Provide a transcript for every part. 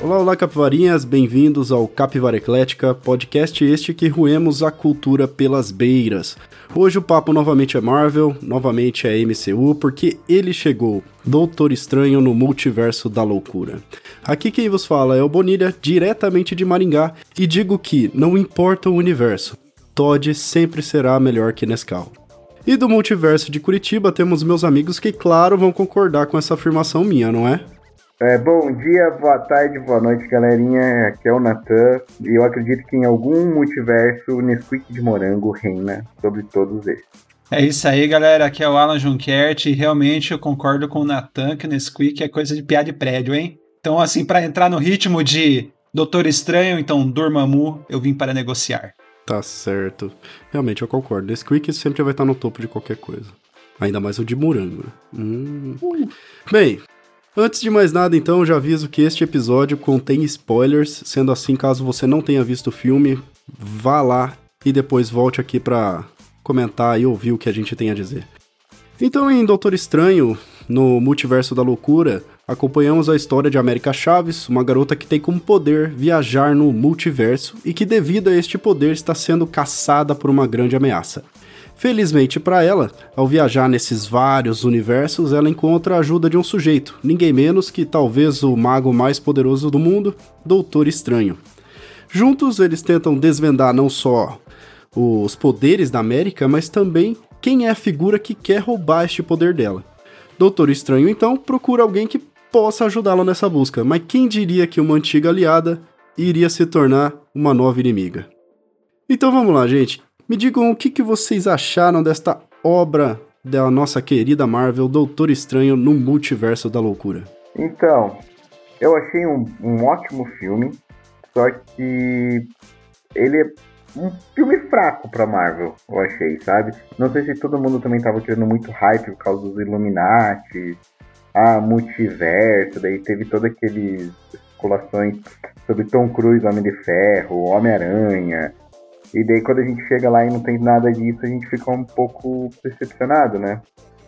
Olá, olá, capivarinhas, bem-vindos ao Capivara Eclética, podcast este que ruemos a cultura pelas beiras. Hoje o papo novamente é Marvel, novamente é MCU, porque ele chegou, Doutor Estranho no Multiverso da Loucura. Aqui quem vos fala é o Bonilha, diretamente de Maringá, e digo que, não importa o universo, Todd sempre será melhor que Nescau. E do multiverso de Curitiba temos meus amigos que, claro, vão concordar com essa afirmação minha, não é? É, bom dia, boa tarde, boa noite, galerinha. Aqui é o Natan e eu acredito que em algum multiverso o Nesquik de morango reina sobre todos eles. É isso aí, galera. Aqui é o Alan Junquert e realmente eu concordo com o Natan que o Nesquik é coisa de piada de prédio, hein? Então, assim, para entrar no ritmo de Doutor Estranho, então Dormammu, eu vim para negociar. Tá certo. Realmente, eu concordo. Nesquik sempre vai estar no topo de qualquer coisa. Ainda mais o de morango. Hum. Bem, Antes de mais nada, então, já aviso que este episódio contém spoilers, sendo assim, caso você não tenha visto o filme, vá lá e depois volte aqui para comentar e ouvir o que a gente tem a dizer. Então, em Doutor Estranho, no Multiverso da Loucura, acompanhamos a história de América Chaves, uma garota que tem como poder viajar no multiverso e que, devido a este poder, está sendo caçada por uma grande ameaça. Felizmente para ela, ao viajar nesses vários universos, ela encontra a ajuda de um sujeito, ninguém menos que talvez o mago mais poderoso do mundo, Doutor Estranho. Juntos, eles tentam desvendar não só os poderes da América, mas também quem é a figura que quer roubar este poder dela. Doutor Estranho, então, procura alguém que possa ajudá-lo nessa busca, mas quem diria que uma antiga aliada iria se tornar uma nova inimiga? Então vamos lá, gente. Me digam o que, que vocês acharam desta obra da nossa querida Marvel, Doutor Estranho no Multiverso da Loucura. Então, eu achei um, um ótimo filme, só que ele é um filme fraco pra Marvel, eu achei, sabe? Não sei se todo mundo também tava tirando muito hype por causa dos Illuminati, a multiverso, daí teve todas aqueles especulações sobre Tom Cruise, Homem de Ferro, Homem-Aranha, e daí quando a gente chega lá e não tem nada disso, a gente fica um pouco decepcionado, né?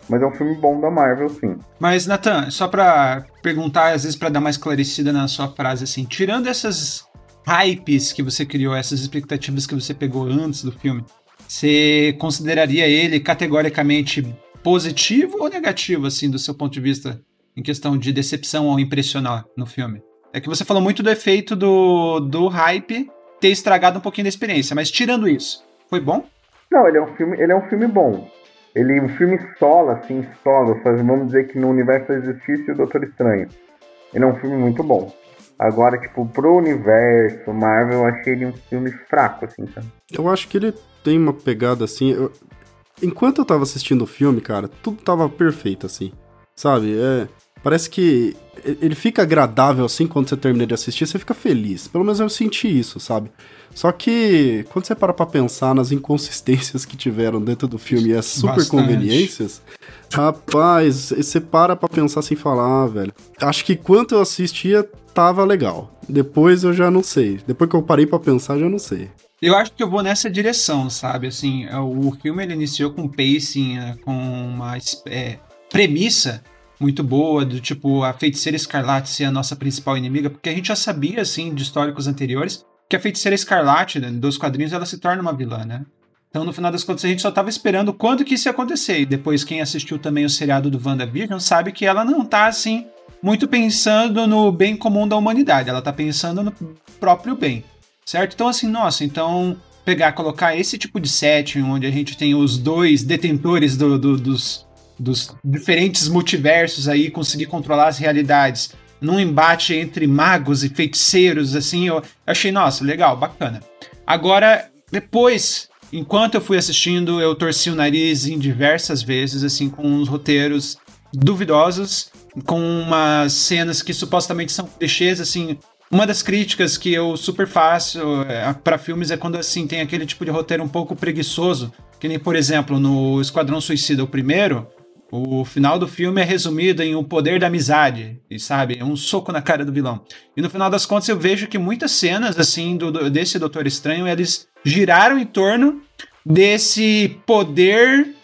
Mas é um filme bom da Marvel, sim. Mas, Nathan, só pra perguntar, às vezes para dar mais esclarecida na sua frase, assim, tirando essas hypes que você criou, essas expectativas que você pegou antes do filme, você consideraria ele categoricamente positivo ou negativo, assim, do seu ponto de vista, em questão de decepção ou impressionar no filme? É que você falou muito do efeito do, do hype ter estragado um pouquinho da experiência. Mas tirando isso, foi bom? Não, ele é um filme, ele é um filme bom. Ele é um filme solo, assim, solo. Vamos dizer que no universo existisse o Doutor Estranho. Ele é um filme muito bom. Agora, tipo, pro universo Marvel, eu achei ele um filme fraco, assim, sabe? Eu acho que ele tem uma pegada assim. Eu... Enquanto eu tava assistindo o filme, cara, tudo tava perfeito, assim. Sabe? É. Parece que ele fica agradável assim quando você termina de assistir, você fica feliz. Pelo menos eu senti isso, sabe? Só que quando você para pra pensar nas inconsistências que tiveram dentro do filme e as super Bastante. conveniências, rapaz, você para pra pensar assim e falar, ah, velho. Acho que quando eu assistia, tava legal. Depois eu já não sei. Depois que eu parei para pensar, já não sei. Eu acho que eu vou nessa direção, sabe? Assim, o filme ele iniciou com pacing, né, com uma é, premissa muito boa, do tipo a feiticeira escarlate ser a nossa principal inimiga, porque a gente já sabia, assim, de históricos anteriores, que a feiticeira escarlate né, dos quadrinhos ela se torna uma vilã, né? Então, no final das contas, a gente só estava esperando quando que isso ia acontecer. E depois, quem assistiu também o seriado do WandaVision sabe que ela não tá, assim, muito pensando no bem comum da humanidade. Ela tá pensando no próprio bem, certo? Então, assim, nossa, então pegar, colocar esse tipo de setting onde a gente tem os dois detentores do, do, dos, dos diferentes multiversos aí, conseguir controlar as realidades num embate entre magos e feiticeiros, assim, eu achei, nossa, legal, bacana. Agora, depois, enquanto eu fui assistindo, eu torci o nariz em diversas vezes, assim, com uns roteiros duvidosos, com umas cenas que supostamente são clichês, assim. Uma das críticas que eu super faço é, para filmes é quando, assim, tem aquele tipo de roteiro um pouco preguiçoso, que nem, por exemplo, no Esquadrão Suicida, o primeiro, o final do filme é resumido em o poder da amizade, e sabe, é um soco na cara do vilão. E no final das contas eu vejo que muitas cenas assim do, desse Doutor Estranho, eles giraram em torno desse poder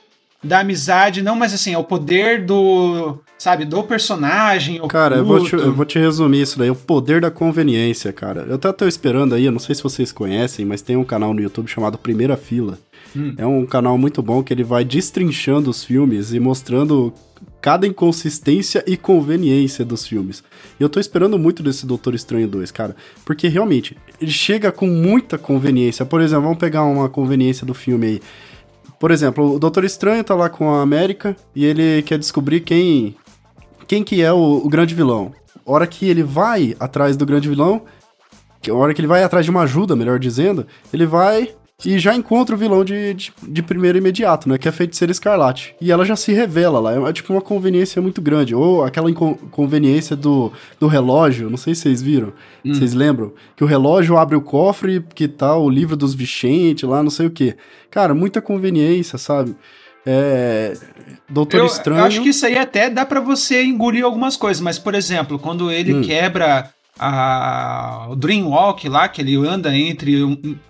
da amizade, não, mas assim, é o poder do, sabe, do personagem. Cara, eu vou, te, eu vou, te, resumir isso daí, o poder da conveniência, cara. Eu até tô esperando aí, eu não sei se vocês conhecem, mas tem um canal no YouTube chamado Primeira Fila. Hum. É um canal muito bom que ele vai destrinchando os filmes e mostrando cada inconsistência e conveniência dos filmes. E eu tô esperando muito desse Doutor Estranho 2, cara, porque realmente ele chega com muita conveniência. Por exemplo, vamos pegar uma conveniência do filme aí. Por exemplo, o Doutor Estranho tá lá com a América e ele quer descobrir quem quem que é o, o grande vilão. Hora que ele vai atrás do grande vilão, a hora que ele vai atrás de uma ajuda, melhor dizendo, ele vai e já encontra o vilão de, de, de, primeiro imediato, né? Que é a Feiticeira Escarlate. E ela já se revela lá. É, é tipo uma conveniência muito grande. Ou aquela inconveniência do, do relógio, não sei se vocês viram. Hum. Vocês lembram? Que o relógio abre o cofre, que tá o livro dos Vicente lá, não sei o que. Cara, muita conveniência, sabe? É, Doutor eu, Estranho. Eu acho que isso aí até dá para você engolir algumas coisas, mas, por exemplo, quando ele hum. quebra a, o Dreamwalk lá, que ele anda entre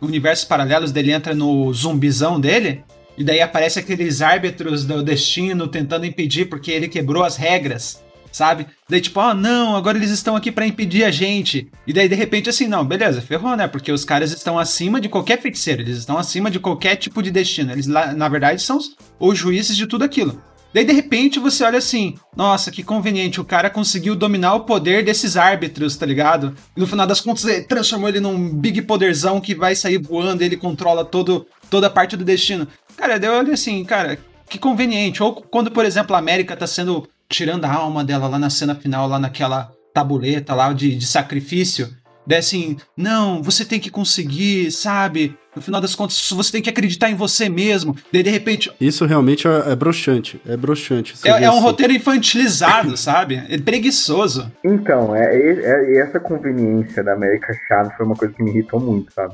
universos paralelos, dele entra no zumbizão dele, e daí aparece aqueles árbitros do destino tentando impedir porque ele quebrou as regras, sabe? Daí tipo, ah, oh, não, agora eles estão aqui para impedir a gente. E daí de repente assim, não, beleza, ferrou, né? Porque os caras estão acima de qualquer feiticeiro, eles estão acima de qualquer tipo de destino. Eles na verdade são os juízes de tudo aquilo. Daí, de repente, você olha assim: nossa, que conveniente, o cara conseguiu dominar o poder desses árbitros, tá ligado? E no final das contas, ele transformou ele num big poderzão que vai sair voando, ele controla todo, toda a parte do destino. Cara, daí eu olho assim, cara, que conveniente. Ou quando, por exemplo, a América tá sendo. tirando a alma dela lá na cena final, lá naquela tabuleta lá de, de sacrifício. Daí assim, não, você tem que conseguir, sabe? No final das contas, você tem que acreditar em você mesmo. Daí, de repente. Isso realmente é, é broxante. É broxante. É, é, um assim. roteiro infantilizado, sabe? É preguiçoso. Então, é, é, é, essa conveniência da América Chave foi uma coisa que me irritou muito, sabe?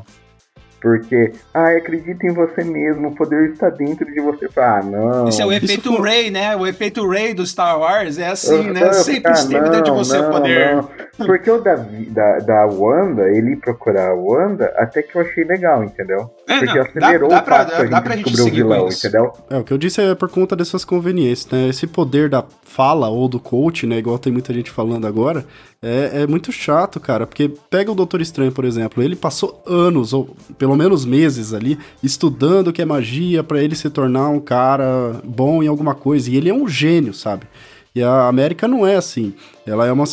Porque, ah, acredita em você mesmo, o poder está dentro de você. Ah, não. Isso é o efeito foi... Ray, né? O efeito Ray do Star Wars é assim, né? Sempre ah, esteve dentro de você não, o poder. Não. Porque o da, da, da Wanda, ele procurar a Wanda, até que eu achei legal, entendeu? É, Porque não, acelerou dá, dá o fato pra, dá, pra gente descobrir o vilão, entendeu? É, o que eu disse é por conta dessas conveniências, né? Esse poder da fala ou do coach, né? Igual tem muita gente falando agora, é, é muito chato, cara, porque pega o Doutor Estranho, por exemplo, ele passou anos, ou pelo menos meses ali, estudando o que é magia para ele se tornar um cara bom em alguma coisa, e ele é um gênio, sabe? E a América não é assim. Ela é uma,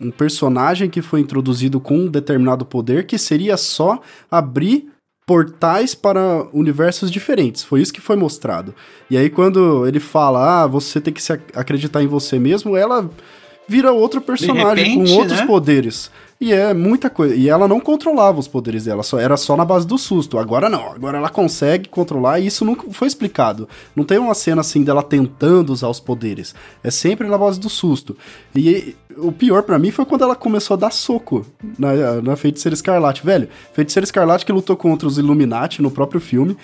um personagem que foi introduzido com um determinado poder que seria só abrir portais para universos diferentes. Foi isso que foi mostrado. E aí, quando ele fala, ah, você tem que se acreditar em você mesmo, ela vira outro personagem repente, com outros né? poderes. E é muita coisa. E ela não controlava os poderes dela, só era só na base do susto. Agora não, agora ela consegue controlar e isso nunca foi explicado. Não tem uma cena assim dela tentando usar os poderes. É sempre na base do susto. E o pior para mim foi quando ela começou a dar soco na, na Feiticeira Escarlate. Velho, Feiticeira Escarlate que lutou contra os Illuminati no próprio filme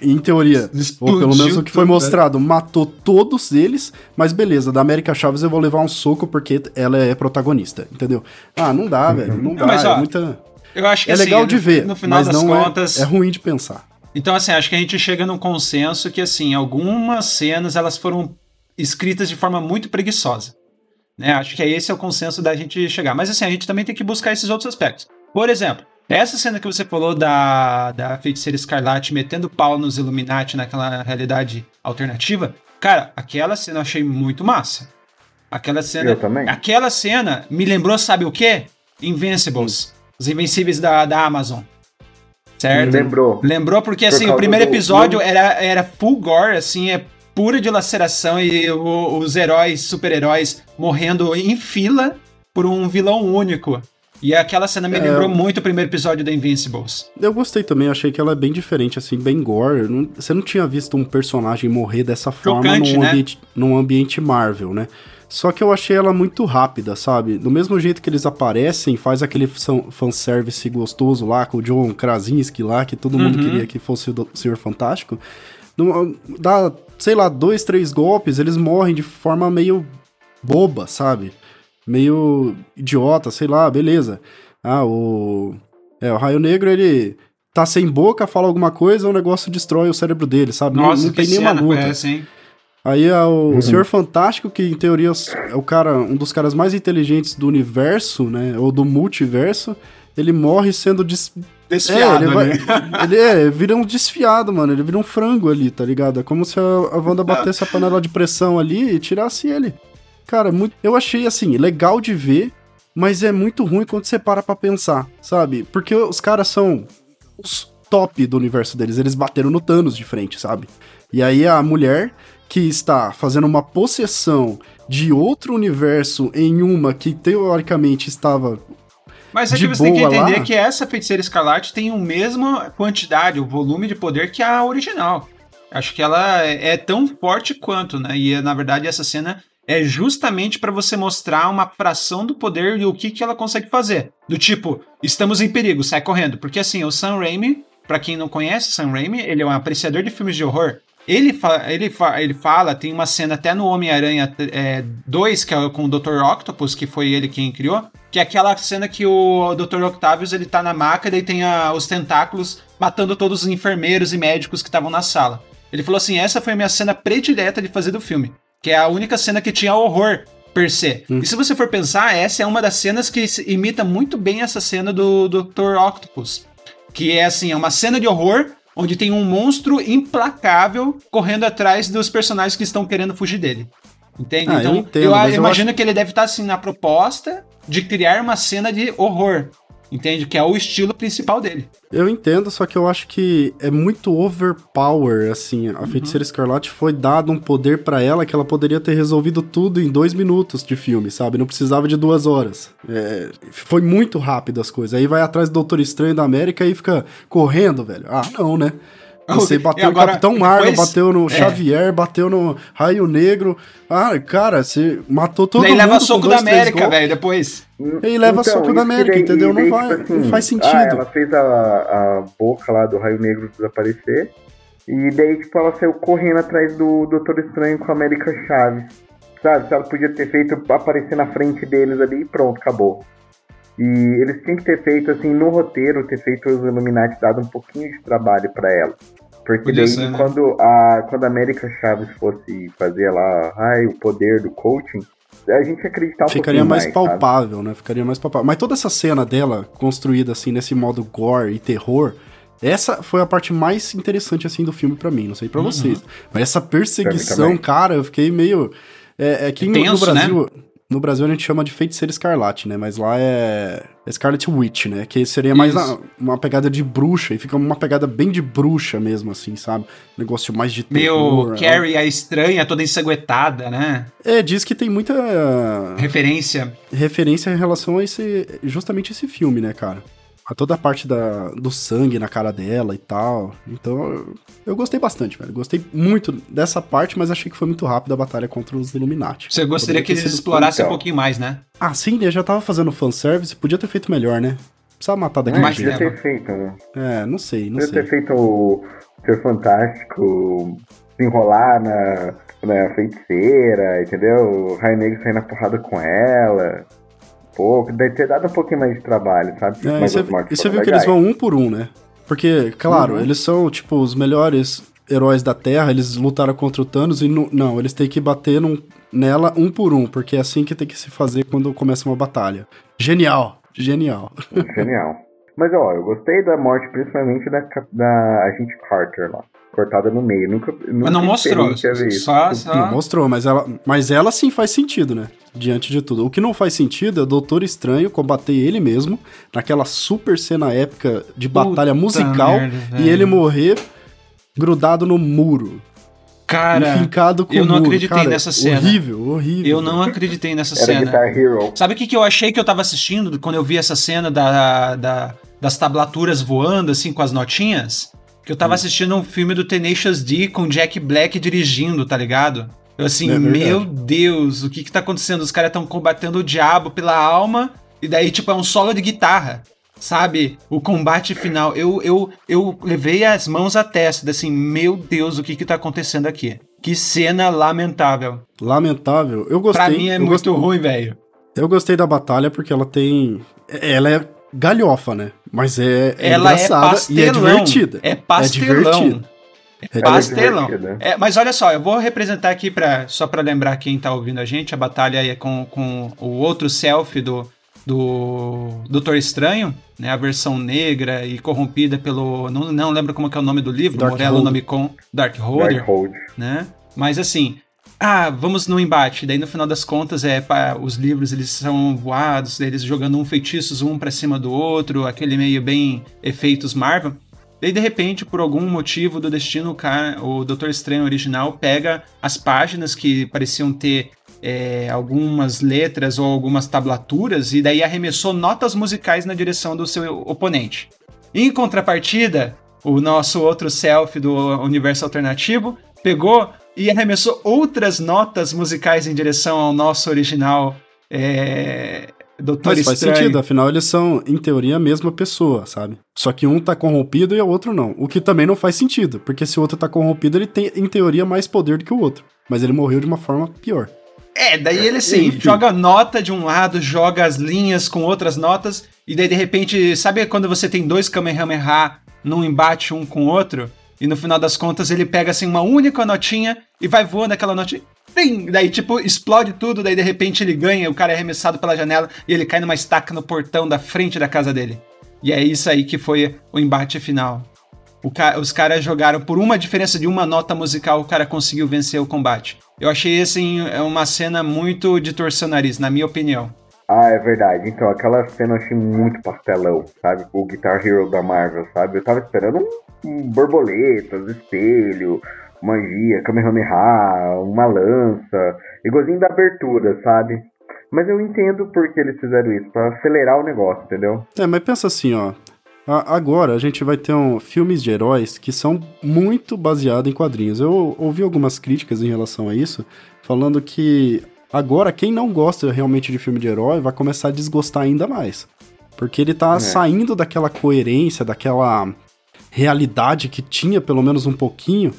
em teoria, Explodiu ou pelo menos o que foi né? mostrado, matou todos eles, mas beleza, da América Chaves eu vou levar um soco porque ela é protagonista, entendeu? Ah, não dá, velho, não dá, mas, ó, é muita... Eu acho que é assim, legal de ver, no final mas das não é- contas... É, é ruim de pensar. Então, assim, acho que a gente chega num consenso que, assim, algumas cenas elas foram escritas de forma muito preguiçosa. Né? Acho que esse é o consenso da gente chegar. Mas, assim, a gente também tem que buscar esses outros aspectos. Por exemplo, essa cena que você falou da, da feiticeira escarlate metendo pau nos Illuminati naquela realidade alternativa, cara, aquela cena eu achei muito massa. Aquela cena. Eu também. Aquela cena me lembrou, sabe o quê? Invincibles. Sim. Os Invencíveis da, da Amazon. Certo? Lembrou. Lembrou porque, Por assim, o primeiro do... episódio era, era full gore, assim, é pura dilaceração e os heróis, super-heróis, morrendo em fila por um vilão único. E aquela cena me é, lembrou muito o primeiro episódio da Invincibles. Eu gostei também, achei que ela é bem diferente, assim, bem gore. Não, você não tinha visto um personagem morrer dessa forma Chocante, num, né? ambiente, num ambiente Marvel, né? Só que eu achei ela muito rápida, sabe? Do mesmo jeito que eles aparecem, faz aquele fanservice gostoso lá com o John Krasinski lá, que todo mundo uhum. queria que fosse o Senhor Fantástico. Dá, sei lá, dois, três golpes, eles morrem de forma meio boba, sabe? Meio idiota, sei lá, beleza. Ah, o. É, o Raio Negro, ele tá sem boca, fala alguma coisa, o negócio destrói o cérebro dele, sabe? Nossa, não, não que tem nenhuma cena luta. essa, hein? Aí é o, Uhum. Senhor Fantástico, que em teoria é o cara, um dos caras mais inteligentes do universo, né? Ou do multiverso, ele morre sendo des... Desfiado, é, ele, vai, ele é, vira um desfiado, mano. Ele vira um frango ali, tá ligado? É como se a, a Wanda batesse a panela de pressão ali e tirasse ele. Cara, muito, eu achei assim, legal de ver, mas é muito ruim quando você para pra pensar, sabe? Porque os caras são os top do universo deles. Eles bateram no Thanos de frente, sabe? E aí a mulher que está fazendo uma possessão de outro universo em uma que teoricamente estava. Mas é de que você tem que entender lá. que essa feiticeira escarlate tem a mesma quantidade, o volume de poder que a original. Acho que ela é tão forte quanto, né? E na verdade essa cena é justamente pra você mostrar uma fração do poder e o que, que ela consegue fazer. Do tipo, estamos em perigo, sai correndo. Porque assim, o Sam Raimi, pra quem não conhece Sam Raimi, ele é um apreciador de filmes de horror. Ele, fa ele, fa ele fala, tem uma cena até no Homem-Aranha 2, que é com o Dr. Octopus, que foi ele quem criou, que é aquela cena que o Dr. Octavius ele tá na maca e tem a- os tentáculos matando todos os enfermeiros e médicos que estavam na sala. Ele falou assim: essa foi a minha cena predileta de fazer do filme, que é a única cena que tinha horror per se. E se você for pensar, essa é uma das cenas que imita muito bem essa cena do Dr. Octopus. Que é assim, é uma cena de horror onde tem um monstro implacável correndo atrás dos personagens que estão querendo fugir dele. Entende? Ah, eu então, entendo, eu, mas eu imagino que ele deve estar assim na proposta de criar uma cena de horror. Entende? Que é o estilo principal dele. Eu entendo, só que eu acho que é muito overpower, assim. A Feiticeira Escarlate foi dado um poder pra ela que ela poderia ter resolvido tudo em dois minutos de filme, sabe? Não precisava de duas horas. É, foi muito rápido as coisas. Aí vai atrás do Doutor Estranho da América e fica correndo, velho. Ah, não, né? Você E bateu agora, no Capitão Marvel, depois- bateu no é. Xavier, bateu no Raio Negro. Ah, cara, você matou todo daí mundo. leva com soco dois, da América, velho, depois. E leva soco da América, daí- entendeu? e Não daí, vai- tipo não faz sentido. Ah, ela fez a, a boca lá do Raio Negro desaparecer. E daí, tipo, ela saiu correndo atrás do Doutor Estranho com a América Chaves. Sabe? Se ela podia ter feito aparecer na frente deles ali e pronto, acabou. E eles tinham que ter feito, assim, no roteiro, ter feito os Illuminati dado um pouquinho de trabalho pra ela. Porque Podia daí, ser, né? quando, a, quando a América Chaves fosse fazer lá, ai, o poder do coaching, a gente ia acreditar um Ficaria mais sabe? palpável, né? Ficaria mais palpável. Mas toda essa cena dela, construída assim, nesse modo gore e terror, essa foi a parte mais interessante, assim, do filme pra mim. Não sei pra Uhum. vocês. Mas essa perseguição, cara, eu fiquei meio... É, é que É tenso, no Brasil... No Brasil a gente chama de feiticeira escarlate, né? Mas lá é Scarlet Witch, né? Que seria mais na- uma pegada de bruxa. E fica uma pegada bem de bruxa mesmo, assim, sabe? Negócio mais de terror. Meio Carrie a estranha, toda ensanguentada, né? É, diz que tem muita Referência. referência em relação a esse. justamente esse filme, né, cara? A toda a parte da, do sangue na cara dela e tal. Então, eu, eu gostei bastante, velho. Gostei muito dessa parte, mas achei que foi muito rápido a batalha contra os Illuminati. Você gostaria que eles explorassem um pouquinho mais, né? Ah, sim, ele já tava fazendo fanservice, podia ter feito melhor, né? Precisava matar daquele Mas Podia jeito. ter feito, né? É, não sei, não Podia sei. ter feito o Ser Fantástico se enrolar na, na feiticeira, entendeu? O Raio Negro sair na porrada com ela. Pô, deve ter dado um pouquinho mais de trabalho, sabe? É, e Mas e você viu que eles vão um por um, né? Porque, claro, Uhum. eles são, tipo, os melhores heróis da Terra, eles lutaram contra o Thanos e não, não eles têm que bater num- nela um por um, porque é assim que tem que se fazer quando começa uma batalha. Genial, genial. Genial. Mas, ó, eu gostei da morte, principalmente da, da agente Carter lá. Cortada no meio. Nunca, nunca Mas não mostrou. Só, só... Não mostrou, mas ela, mas ela sim faz sentido, né? Diante de tudo. O que não faz sentido é o Doutor Estranho combater ele mesmo, naquela super cena épica de batalha Puta musical, merda, e ele morrer grudado no muro. Cara, enfincado com eu não acreditei Cara, nessa cena. Horrível, horrível. eu não acreditei nessa Era cena. Guitar Hero. Sabe o que, que eu achei que eu tava assistindo quando eu vi essa cena da, da- das tablaturas voando, assim, com as notinhas? Que eu Hum. tava assistindo um filme do Tenacious D com Jack Black dirigindo, tá ligado? Eu assim, É meu Deus, o que que tá acontecendo? Os caras estão combatendo o diabo pela alma, e daí, tipo, é um solo de guitarra. Sabe? O combate final. Eu, eu, eu levei as mãos à testa, assim, meu Deus, o que que tá acontecendo aqui? Que cena lamentável. Lamentável. Eu gostei. pra mim é muito gostei, ruim, velho. Eu gostei da batalha porque ela tem. Ela é galhofa, né? Mas é, é Ela engraçada é e é divertida. É pastelão. É divertida. É pastelão. É, mas olha só, eu vou representar aqui para só para lembrar quem tá ouvindo a gente, a batalha é com, com o outro selfie do do Doutor Estranho, né, a versão negra e corrompida pelo não, não lembro como é o nome do livro, Dark Morello Nome com Dark Holder, Dark né? Mas assim, ah, vamos no embate. Daí no final das contas é pá, os livros eles são voados, eles jogando um feitiços um para cima do outro, aquele meio bem efeitos Marvel. Daí, de repente, por algum motivo do destino, o, o Doutor Estranho original pega as páginas que pareciam ter é, algumas letras ou algumas tablaturas e daí arremessou notas musicais na direção do seu oponente. Em contrapartida, o nosso outro self do universo alternativo pegou e arremessou outras notas musicais em direção ao nosso original é, Doutor Mas faz sentido, afinal eles são, em teoria, a mesma pessoa, sabe? Só que um tá corrompido e o outro não. O que também não faz sentido, porque se o outro tá corrompido, ele tem, em teoria, mais poder do que o outro. Mas ele morreu de uma forma pior. É, daí ele sim, joga nota de um lado, joga as linhas com outras notas, e daí de repente, sabe quando você tem dois Kamehameha num embate um com o outro? E no final das contas ele pega assim uma única notinha e vai voando aquela notinha Pim! Daí, tipo, explode tudo, daí de repente ele ganha, o cara é arremessado pela janela e ele cai numa estaca no portão da frente da casa dele. E é isso aí que foi o embate final. O ca os caras jogaram por uma diferença de uma nota musical, o cara conseguiu vencer o combate. Eu achei, assim, é uma cena muito de torcer o nariz, na minha opinião. Ah, é verdade. Então, aquela cena eu achei muito pastelão, sabe? O Guitar Hero da Marvel, sabe? Eu tava esperando um, borboletas, espelho, magia, Kamehameha, uma lança, igualzinho da abertura, sabe? Mas eu entendo por que eles fizeram isso, para acelerar o negócio, entendeu? É, mas pensa assim, ó. Agora a gente vai ter um, filmes de heróis que são muito baseados em quadrinhos. Eu ouvi algumas críticas em relação a isso, falando que agora quem não gosta realmente de filme de herói vai começar a desgostar ainda mais. Porque ele tá é. saindo daquela coerência, daquela realidade que tinha pelo menos um pouquinho,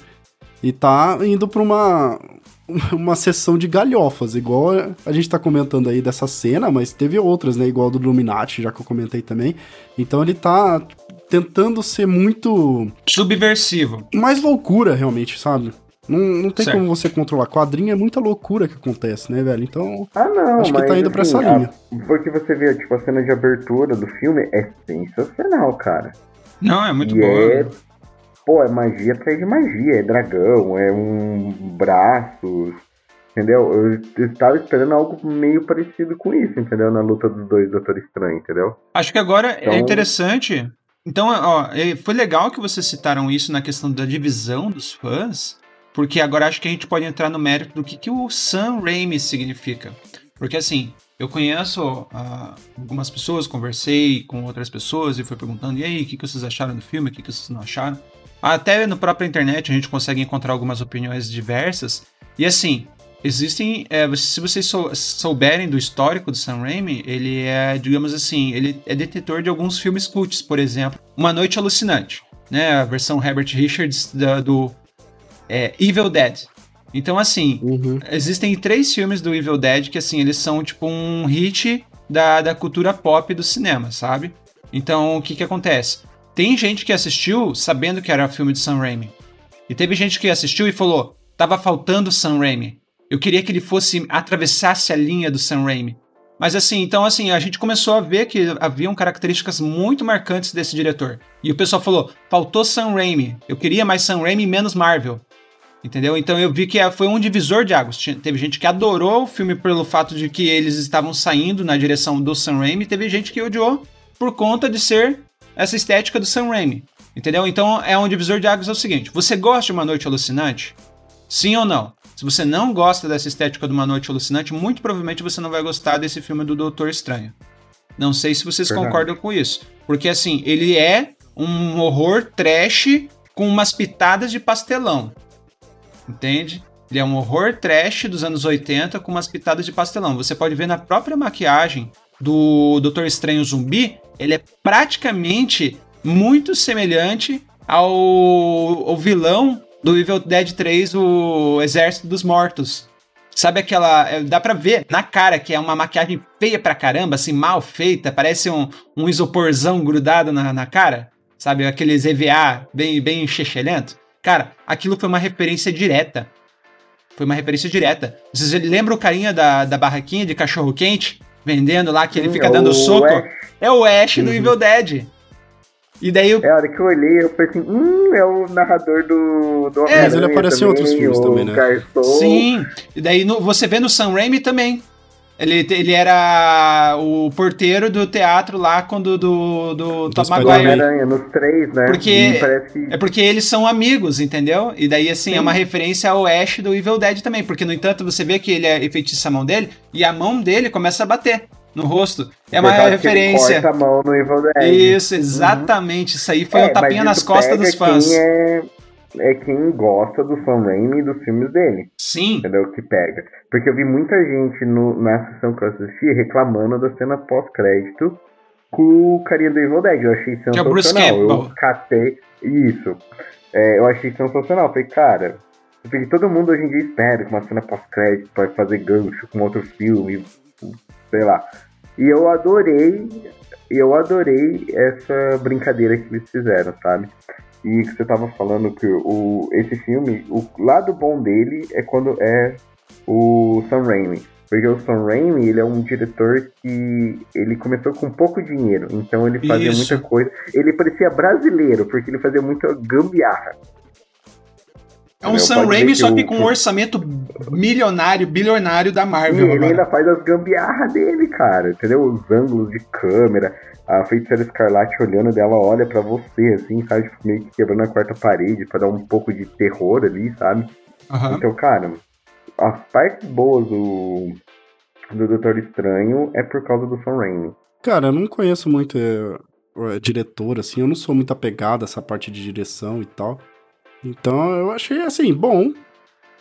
e tá indo pra uma, uma sessão de galhofas, igual a gente tá comentando aí dessa cena, mas teve outras, né? Igual do Illuminati, já que eu comentei também. Então ele tá tentando ser muito. Subversivo. Mais loucura, realmente, sabe? Não, não tem certo. como você controlar. Quadrinho é muita loucura que acontece, né, velho? Então. Ah, não, acho que tá indo assim, pra essa linha. A, porque você vê, tipo, a cena de abertura do filme é sensacional, cara. Não, é muito e boa. É pô, é magia atrás de magia, é dragão, é um braço, entendeu? Eu, eu estava esperando algo meio parecido com isso, entendeu? Na luta dos dois Doutor Estranho, entendeu? Acho que agora é então... é interessante. Então, ó, é, foi legal que vocês citaram isso na questão da divisão dos fãs, porque agora acho que a gente pode entrar no mérito do que, que o Sam Raimi significa. Porque assim, eu conheço uh, algumas pessoas, conversei com outras pessoas e fui perguntando, e aí, o que, que vocês acharam do filme, o que, que vocês não acharam? Até no própria internet a gente consegue encontrar algumas opiniões diversas. E assim, existem. É, se vocês sou, souberem do histórico do Sam Raimi, ele é, digamos assim, ele é detetor de alguns filmes cults, por exemplo, Uma Noite Alucinante, né? A versão Herbert Richards da, do é, Evil Dead. Então, assim, uhum. existem três filmes do Evil Dead que, assim, eles são tipo um hit da, da cultura pop do cinema, sabe? Então, o que que acontece? Tem gente que assistiu sabendo que era filme de Sam Raimi. E teve gente que assistiu e falou: tava faltando Sam Raimi. Eu queria que ele fosse atravessasse a linha do Sam Raimi. Mas assim, então assim, a gente começou a ver que haviam características muito marcantes desse diretor. E o pessoal falou: faltou Sam Raimi. Eu queria mais Sam Raimi e menos Marvel. Entendeu? Então eu vi que foi um divisor de águas. Teve gente que adorou o filme pelo fato de que eles estavam saindo na direção do Sam Raimi, teve gente que odiou por conta de ser essa estética do Sam Raimi. Entendeu? Então é um divisor de águas é o seguinte: você gosta de uma noite alucinante? Sim ou não? Se você não gosta dessa estética de uma noite alucinante, muito provavelmente você não vai gostar desse filme do Doutor Estranho. Não sei se vocês Verdade. concordam com isso. Porque assim, ele é um horror trash com umas pitadas de pastelão. Entende? Ele é um horror trash dos anos 80 com umas pitadas de pastelão. Você pode ver na própria maquiagem do Doutor Estranho Zumbi, ele é praticamente muito semelhante ao, ao vilão do Evil Dead 3, o Exército dos Mortos. Sabe aquela. é, Dá pra ver na cara que é uma maquiagem feia pra caramba, assim, mal feita, parece um, um isoporzão grudado na, na cara. Sabe, aqueles EVA bem, bem chechelento. Cara, aquilo foi uma referência direta. Foi uma referência direta. Vocês lembram o carinha da, da barraquinha de cachorro quente? Vendendo lá, que ele Sim, fica é dando soco? Ash. É o Ash do Uhum. Evil Dead. E daí o É a hora que eu olhei, eu falei assim, hum, é o narrador do, do É, mas ele aparece em outros filmes também, né? Garçom. Sim, e daí no- você vê no Sam Raimi também. Ele, ele era o porteiro do teatro lá quando do, do Do Tom. Maguire. Homem-Aranha, nos três, né? Porque- que... É porque eles são amigos, entendeu? E daí, assim, é Sim. uma referência ao Ash do Evil Dead também. Porque, no entanto, você vê que ele é enfeitiça a mão dele e a mão dele começa a bater no rosto. É uma por causa que ele referência. corta a mão no Evil Dead. Isso, exatamente. Isso aí foi É, um tapinha nas costas dos fãs. Quem é, é quem gosta do Sam Raimi e dos filmes dele, Sim. entendeu? Que pega. Porque eu vi muita gente no, na sessão que eu assisti reclamando da cena pós-crédito com o carinha do Evil Dead. Eu achei é o Bruce sensacional. Campbell. eu catei. Isso. É, eu achei sensacional. Falei, cara. Porque todo mundo hoje em dia espera que uma cena pós-crédito vai fazer gancho com outro filme, sei lá. E eu adorei, eu adorei essa brincadeira que eles fizeram, sabe? E que você tava falando que o, esse filme, o lado bom dele é quando é o Sam Raimi. Porque o Sam Raimi, ele é um diretor que ele começou com pouco dinheiro, então ele fazia Isso. muita coisa. Ele parecia brasileiro, porque ele fazia muita gambiarra. É um? Sam Raimi, só que o- com um orçamento milionário, bilionário da Marvel. ele agora. ainda faz as gambiarras dele, cara, entendeu? Os ângulos de câmera, a feiticeira escarlate olhando dela olha pra você, assim, sabe? Tipo, meio que quebrando a quarta parede pra dar um pouco de terror ali, sabe? Aham. Então, cara, as partes boas do, do Doutor Estranho é por causa do Sam Raimi. Cara, eu não conheço muito é, é, diretor, assim, eu não sou muito apegado a essa parte de direção e tal. Então eu achei, assim, bom.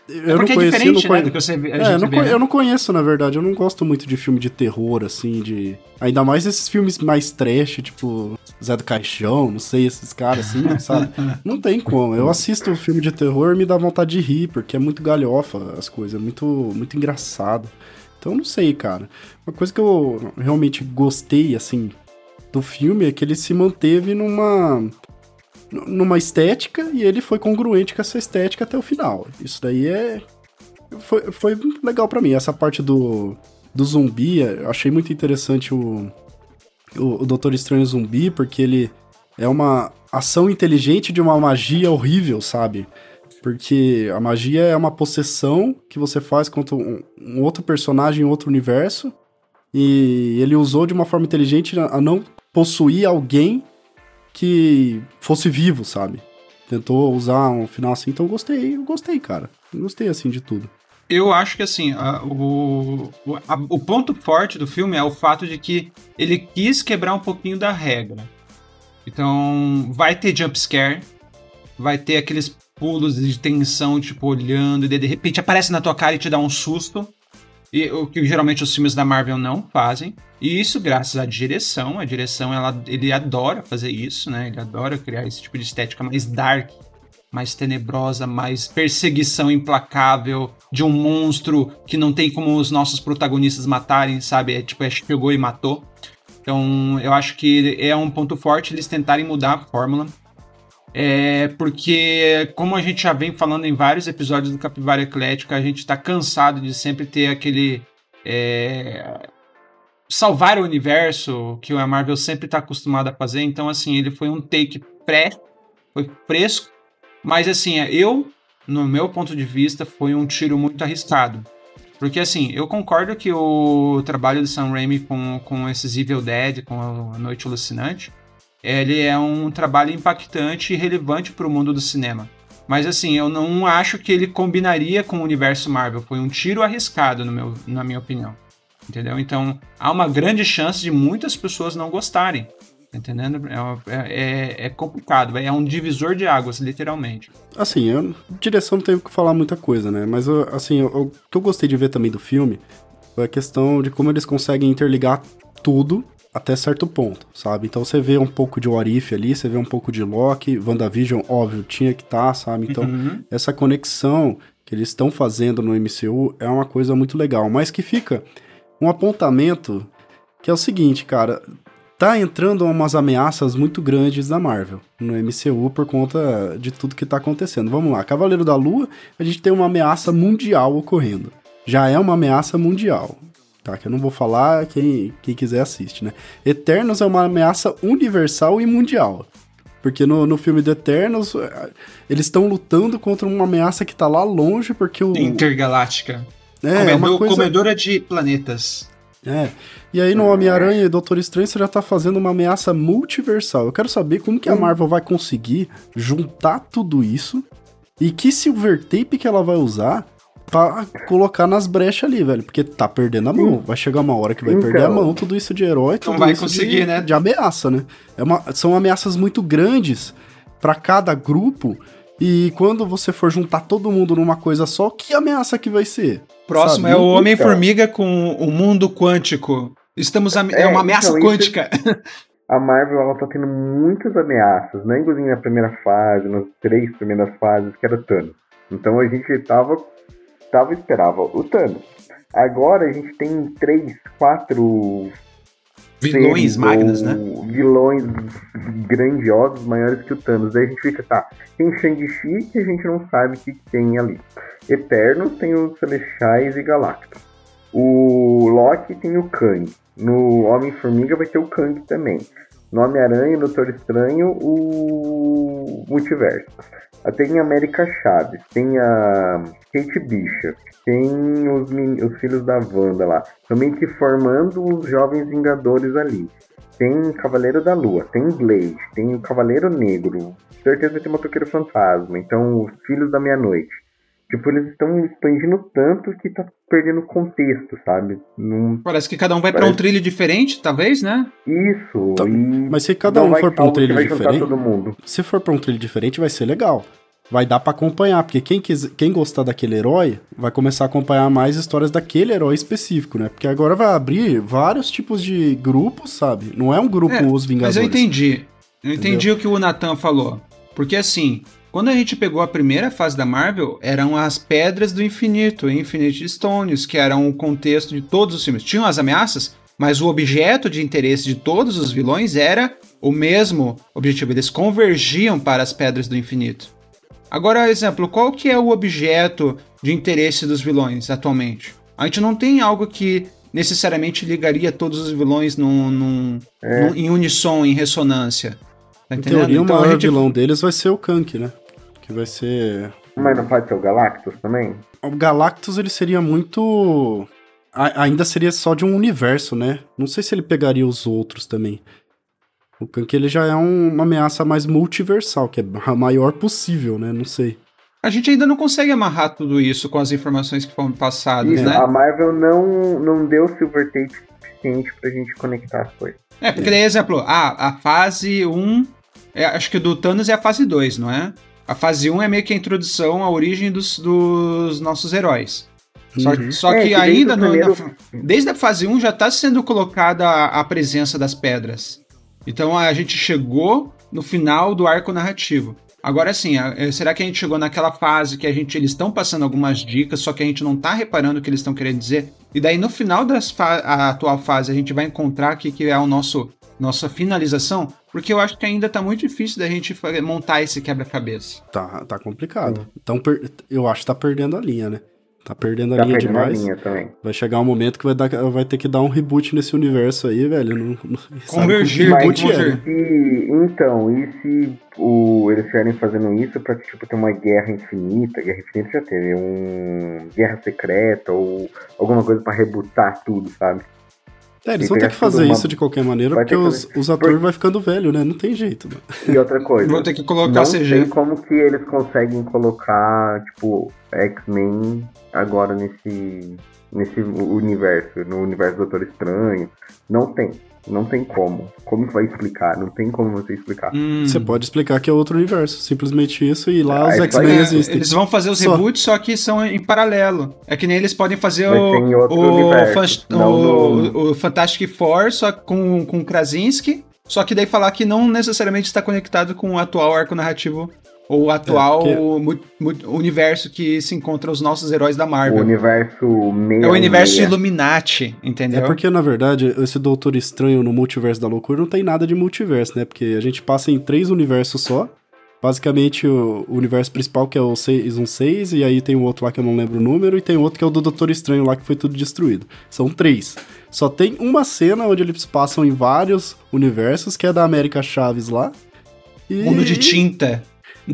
Eu Porque não é diferente, não né, conhe- do que você É, não, vê, né? eu não conheço, na verdade. Eu não gosto muito de filme de terror, assim, de. Ainda mais esses filmes mais trash, tipo Zé do Caixão, não sei, esses caras, assim, sabe? Não tem como. Eu assisto um filme de terror e me dá vontade de rir, porque é muito galhofa as coisas, é muito, muito engraçado. Então não sei, cara. Uma coisa que eu realmente gostei, assim, do filme é que ele se manteve numa. Numa estética e ele foi congruente com essa estética até o final. Isso daí é. Foi, foi legal pra mim. Essa parte do, do zumbi, eu achei muito interessante o, o, o Doutor Estranho Zumbi, porque ele é uma ação inteligente de uma magia horrível, sabe? Porque a magia é uma possessão que você faz contra um, um outro personagem em outro universo. E ele usou de uma forma inteligente a não possuir alguém que fosse vivo, sabe? Tentou usar um final assim, então gostei, eu gostei, cara. Gostei assim de tudo. Eu acho que assim, a- o, a- o ponto forte do filme é o fato de que ele quis quebrar um pouquinho da regra. Então, vai ter jumpscare, vai ter aqueles pulos de tensão, tipo, olhando, e de repente aparece na tua cara e te dá um susto. E o que geralmente os filmes da Marvel não fazem. E isso graças à direção. A direção, ela, ele adora fazer isso, né? Ele adora criar esse tipo de estética mais dark, mais tenebrosa, mais perseguição implacável de um monstro que não tem como os nossos protagonistas matarem, sabe? É tipo, é, chegou e matou. Então, eu acho que é um ponto forte eles tentarem mudar a fórmula. É porque, como a gente já vem falando em vários episódios do Capivara Eclética, a gente tá cansado de sempre ter aquele. é, salvar o universo que a Marvel sempre tá acostumada a fazer. Então, assim, ele foi um take pré, foi fresco, mas assim, eu, no meu ponto de vista, foi um tiro muito arriscado. Porque assim, eu concordo que o trabalho do Sam Raimi com, com esses Evil Dead, com a Noite Alucinante, ele é um trabalho impactante e relevante para o mundo do cinema. Mas assim, eu não acho que ele combinaria com o universo Marvel. Foi um tiro arriscado, no meu, na minha opinião. Entendeu? Então, há uma grande chance de muitas pessoas não gostarem. Tá Entendendo? É, é, é- é complicado. É um divisor de águas, literalmente. Assim, eu, direção não tenho que falar muita coisa, né? Mas, assim, eu- o que eu gostei de ver também do filme foi a questão de como eles conseguem interligar tudo até certo ponto, sabe? Então você vê um pouco de What If ali, você vê um pouco de Loki, WandaVision, óbvio, tinha que estar, sabe? Então, Uhum. essa conexão que eles estão fazendo no MCU é uma coisa muito legal, mas que fica um apontamento que é o seguinte, cara, tá entrando umas ameaças muito grandes da Marvel no MCU por conta de tudo que tá acontecendo. Vamos lá, Cavaleiro da Lua, a gente tem uma ameaça mundial ocorrendo. Já é uma ameaça mundial. Tá, que eu não vou falar, quem, quem quiser assiste, né? Eternos é uma ameaça universal e mundial. Porque no, no filme do Eternos, eh, eles estão lutando contra uma ameaça que tá lá longe, porque o. Intergaláctica. É, Comedor, é uma coisa... Comedora de planetas. É. E aí no Homem-Aranha e Doutor Estranho você já tá fazendo uma ameaça multiversal. Eu quero saber como que a Marvel vai conseguir juntar tudo isso e que silver tape que ela vai usar pra colocar nas brechas ali, velho. Porque tá perdendo a mão. Vai chegar uma hora que vai perder a Então. mão, tudo isso de herói, tudo vai isso conseguir, de, né? de ameaça, né? É uma, são ameaças muito grandes pra cada grupo. E quando você for juntar todo mundo numa coisa só, que ameaça que vai ser? Próximo Sabe? é o Então. Homem-Formiga com o mundo quântico. Estamos a, é, É, uma ameaça então, isso- quântica. A Marvel ela tá tendo muitas ameaças, né? Inclusive na primeira fase, nas três primeiras fases, que era Thanos. Então a gente tava, tava esperava o Thanos. Agora a gente tem três, quatro Vilões magnos, né? Vilões grandiosos, maiores que o Thanos. Daí a gente fica, tá, tem Shang-Chi que a gente não sabe o que tem ali. Eternos tem os Celestiais e Galactus. O Loki tem o Kang. No Homem-Formiga vai ter o Kang também. No Homem-Aranha no Doutor Estranho, o Multiverso. Ah, Tem a América Chaves, tem a Kate Bishop, tem os, os filhos da Wanda lá. Também que formando os Jovens Vingadores ali. Tem Cavaleiro da Lua, tem Blade, tem o Cavaleiro Negro. Certeza vai ter Motoqueiro Fantasma. Então, os Filhos da Meia-Noite. Tipo, eles estão expandindo tanto que tá perdendo contexto, sabe? Não... Parece que cada um vai pra um Parece- trilho diferente, talvez, né? Isso. Tá, e Mas se cada não um for pra um que trilho diferente, todo mundo. se for pra um trilho diferente, vai ser legal. Vai dar pra acompanhar, porque quem, quis, quem gostar daquele herói vai começar a acompanhar mais histórias daquele herói específico, né? Porque agora vai abrir vários tipos de grupos, sabe? Não é um grupo É, Os Vingadores. Mas eu entendi. Eu entendi o que o Nathan falou. Porque assim, quando a gente pegou a primeira fase da Marvel, eram as pedras do infinito, Infinite Stones, que eram o contexto de todos os filmes. Tinham as ameaças, mas o objeto de interesse de todos os vilões era o mesmo objetivo. Eles convergiam para as pedras do infinito. Agora, exemplo, qual que é o objeto de interesse dos vilões atualmente? A gente não tem algo que necessariamente ligaria todos os vilões num, num- É. num- em unissom, em ressonância. Tá Em entendendo? teoria, o Então maior gente- vilão deles vai ser o Kank, né? Que vai ser... Mas não pode ser o Galactus também? O Galactus, ele seria muito... a- ainda seria só de um universo, né? Não sei se ele pegaria os outros também. O Kank, ele já é um- uma ameaça mais multiversal, que é a maior possível, né? Não sei. A gente ainda não consegue amarrar tudo isso com as informações que foram passadas, Isso, né? a Marvel não, não deu silver tape suficiente pra gente conectar as coisas. É, porque daí, exemplo, ah, a fase 1, é, acho que o do Thanos é a fase 2, não é? A fase 1 é meio que a introdução à origem dos, dos nossos heróis. Só, Uhum. só É, que que desde ainda o no- primeiro- na desde a fase 1 já está sendo colocada a, a presença das pedras. Então a gente chegou no final do arco narrativo. Agora sim, é, será que a gente chegou naquela fase que a gente eles estão passando algumas dicas, só que a gente não tá reparando o que eles estão querendo dizer? E daí no final da atual fase a gente vai encontrar o que, é o nosso nossa finalização, porque eu acho que ainda tá muito difícil da gente montar esse quebra-cabeça. Tá, tá complicado. Então, eu acho que tá perdendo a linha, né? Tá perdendo a Tá linha perdendo a demais. linha também. Vai chegar um momento que vai, dar, vai ter que dar um reboot nesse universo aí, velho. Não, não, Convergir, que é, né? convergir. E, então, e se o, eles estiverem fazendo isso pra tipo, ter uma guerra infinita? Guerra infinita já teve, um guerra secreta ou alguma coisa pra rebutar tudo, sabe? É, eles Tem vão que ter que fazer uma- isso de qualquer maneira, vai porque ter que os, os atores Por- vai ficando velho, né? Não tem jeito, mano. E outra coisa. Vou ter que colocar não CG. sei como que eles conseguem colocar, tipo, X-Men agora nesse, nesse universo, no universo do Doutor Estranho. Não tem. Não tem como. Como vai explicar? Não tem como você explicar. Hum. Você pode explicar que é outro universo. Simplesmente isso, e lá Ah, os X-Men É, existem. eles vão fazer os Só. reboots, só que são em paralelo. É que nem eles podem fazer Mas o, o, universo, o, no- o Fantastic Four, só com, com Krasinski, só que daí falar que não necessariamente está conectado com o atual arco narrativo Ou o atual é, porque... universo que se encontra os nossos heróis da Marvel. O universo meio. É o universo Illuminati, entendeu? É porque, na verdade, esse Doutor Estranho no multiverso da loucura não tem nada de multiverso, né? Porque a gente passa em três universos só. Basicamente, o, o universo principal, que é o 616, e aí tem o outro lá que eu não lembro o número, e tem outro que é o do Doutor Estranho lá, que foi tudo destruído. São três. Só tem uma cena onde eles passam em vários universos, que é da América Chaves lá. E... Mundo de tinta.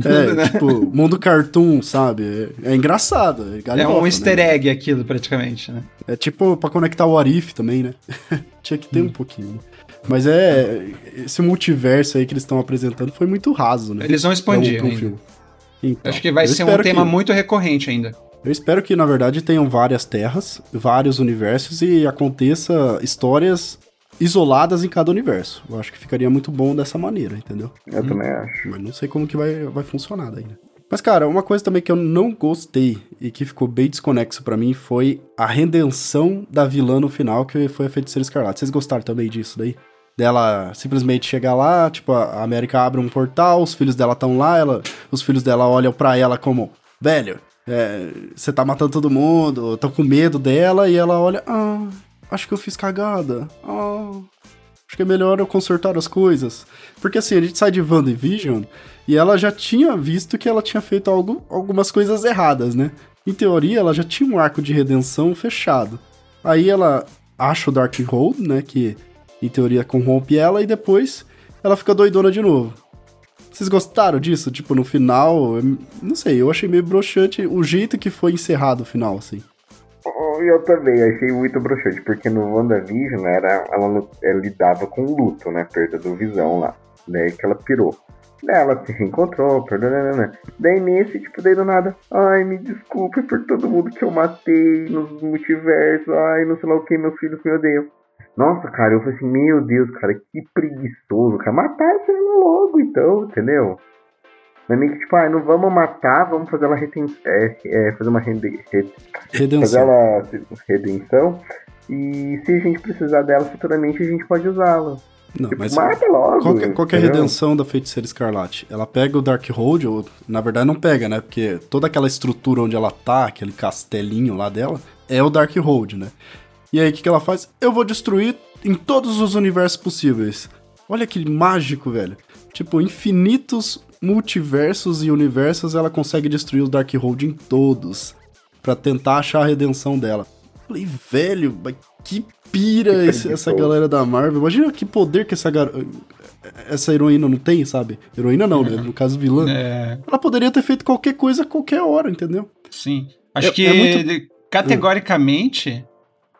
É, né? tipo, mundo cartoon, sabe? É, é engraçado. É, é um né? easter egg aquilo, praticamente, né? É tipo pra conectar o Arif também, né? Tinha que ter hum. um pouquinho. Mas é. Esse multiverso aí que eles estão apresentando foi muito raso, né? Eles vão expandir. Um, um filme. Então, Acho que vai ser um tema que... muito recorrente ainda. Eu espero que, na verdade, tenham várias terras, vários universos e aconteça histórias isoladas em cada universo. Eu acho que ficaria muito bom dessa maneira, entendeu? Eu hum. também acho. Mas não sei como que vai, vai funcionar ainda. Mas, cara, uma coisa também que eu não gostei e que ficou bem desconexo para mim foi a redenção da vilã no final, que foi a Feiticeira Escarlate. Vocês gostaram também disso daí? Dela simplesmente chegar lá, tipo, a América abre um portal, os filhos dela estão lá, ela, os filhos dela olham para ela como, velho, você é, tá matando todo mundo, tô com medo dela, e ela olha, ah, acho que eu fiz cagada. Ah, acho que é melhor eu consertar as coisas. Porque assim, a gente sai de WandaVision e ela já tinha visto que ela tinha feito algo, algumas coisas erradas, né? Em teoria, ela já tinha um arco de redenção fechado. Aí ela acha o Darkhold, né? Que em teoria corrompe ela, e depois ela fica doidona de novo. Vocês gostaram disso? Tipo, no final, não sei, eu achei meio broxante o jeito que foi encerrado o final, assim. Eu também achei muito broxante, porque no WandaVision era, ela, ela lidava com luto, né? Perda do visão lá. Daí que ela pirou. Daí ela se reencontrou, perdão, Daí nesse, tipo, daí do nada, ai, me desculpe por todo mundo que eu matei nos multiversos, ai, não sei lá o que, meus filhos me odeiam. Nossa, cara, eu falei assim, meu Deus, cara, que preguiçoso, cara. Matar essa ela logo, então, entendeu? Não é meio que tipo, ah, não vamos matar, vamos fazer ela reten é, é, fazer uma redenção. Fazer ela redenção. E se a gente precisar dela futuramente, a gente pode usá-la. Não, tipo, mas mata logo. Qual que, qual que é a redenção da feiticeira escarlate? Ela pega o Darkhold, ou na verdade não pega, né? Porque toda aquela estrutura onde ela tá, aquele castelinho lá dela, é o Darkhold, né? E aí o que, que ela faz? Eu vou destruir em todos os universos possíveis. Olha que mágico, velho. Tipo, infinitos multiversos e universos, ela consegue destruir o Darkhold em todos. para tentar achar a redenção dela. Falei, velho, que pira esse, essa galera da Marvel. Imagina que poder que essa essa heroína não tem, sabe? Heroína não, né? é. né? No caso, vilã. É. Ela poderia ter feito qualquer coisa a qualquer hora, entendeu? Sim. Acho é, que é muito... categoricamente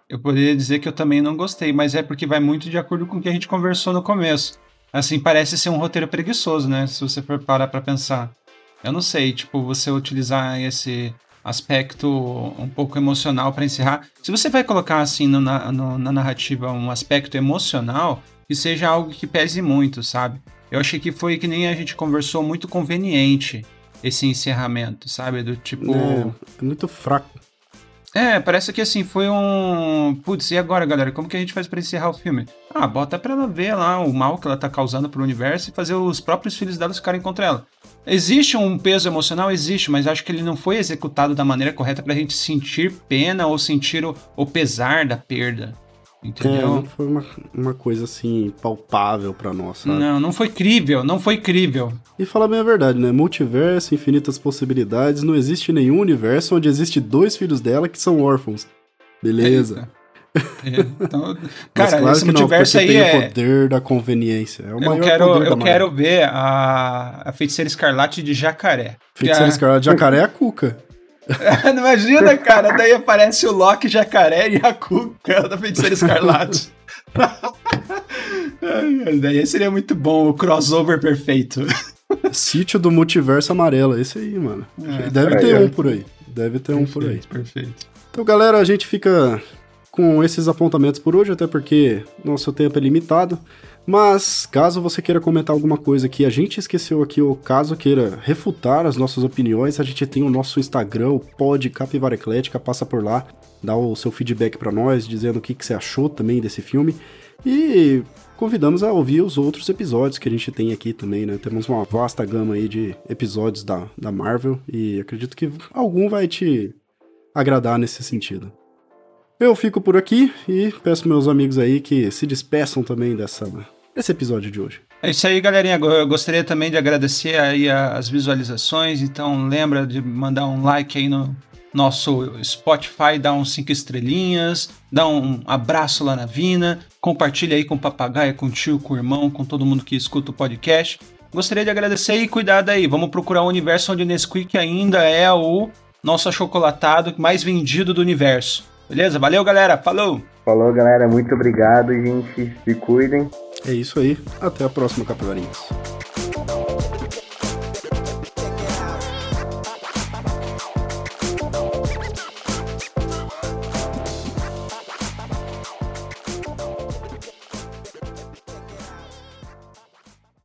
eu poderia dizer que eu também não gostei, mas é porque vai muito de acordo com o que a gente conversou no começo. Assim, parece ser um roteiro preguiçoso, né? Se você for parar pra pensar. Eu não sei, tipo, você utilizar esse aspecto um pouco emocional para encerrar. Se você vai colocar, assim, no, no, na narrativa um aspecto emocional, que seja algo que pese muito, sabe? Eu achei que foi que nem a gente conversou, muito conveniente esse encerramento, sabe? Do tipo. É, é muito fraco. É, parece que assim, foi um. Putz, e agora, galera? Como que a gente faz para encerrar o filme? Ah, bota pra ela ver lá o mal que ela tá causando pro universo e fazer os próprios filhos dela ficarem contra ela. Existe um peso emocional? Existe, mas acho que ele não foi executado da maneira correta pra gente sentir pena ou sentir o, o pesar da perda. Entendeu? É, não foi uma, uma coisa assim palpável para nós, sabe? Não, não foi crível, não foi crível. E falar bem a verdade, né? Multiverso, infinitas possibilidades, não existe nenhum universo onde existe dois filhos dela que são órfãos. Beleza. É, então, cara, claro esse multiverso não, aí tem é o poder da conveniência. É o eu quero, eu quero ver a, a feiticeira escarlate de jacaré. Feiticeira a... escarlate de jacaré é a Cuca. Imagina, cara, daí aparece o Loki jacaré e a Cuca da feiticeira escarlate. daí seria muito bom, o crossover perfeito. Sítio do Multiverso Amarelo, esse aí, mano. É, Deve ter um por aí. Deve ter perfeito, um por aí. Perfeito. Então, galera, a gente fica com esses apontamentos por hoje, até porque nosso tempo é limitado. Mas, caso você queira comentar alguma coisa que a gente esqueceu aqui, ou caso queira refutar as nossas opiniões, a gente tem o nosso Instagram, o Pod Capivara Eclética, passa por lá, dá o seu feedback para nós, dizendo o que, que você achou também desse filme. E convidamos a ouvir os outros episódios que a gente tem aqui também, né? Temos uma vasta gama aí de episódios da, da Marvel e acredito que algum vai te agradar nesse sentido. Eu fico por aqui e peço meus amigos aí que se despeçam também dessa, desse episódio de hoje. É isso aí, galerinha. Eu gostaria também de agradecer aí as visualizações. Então, lembra de mandar um like aí no nosso Spotify, dá uns cinco estrelinhas, dá um abraço lá na Vina, compartilha aí com o papagaio, com o tio, com o irmão, com todo mundo que escuta o podcast. Gostaria de agradecer e cuidado aí. Vamos procurar um universo onde o Nesquik ainda é o nosso achocolatado mais vendido do universo. Beleza? Valeu, galera. Falou! Falou, galera. Muito obrigado, gente. Se cuidem. É isso aí. Até a próxima, Capilarinhos.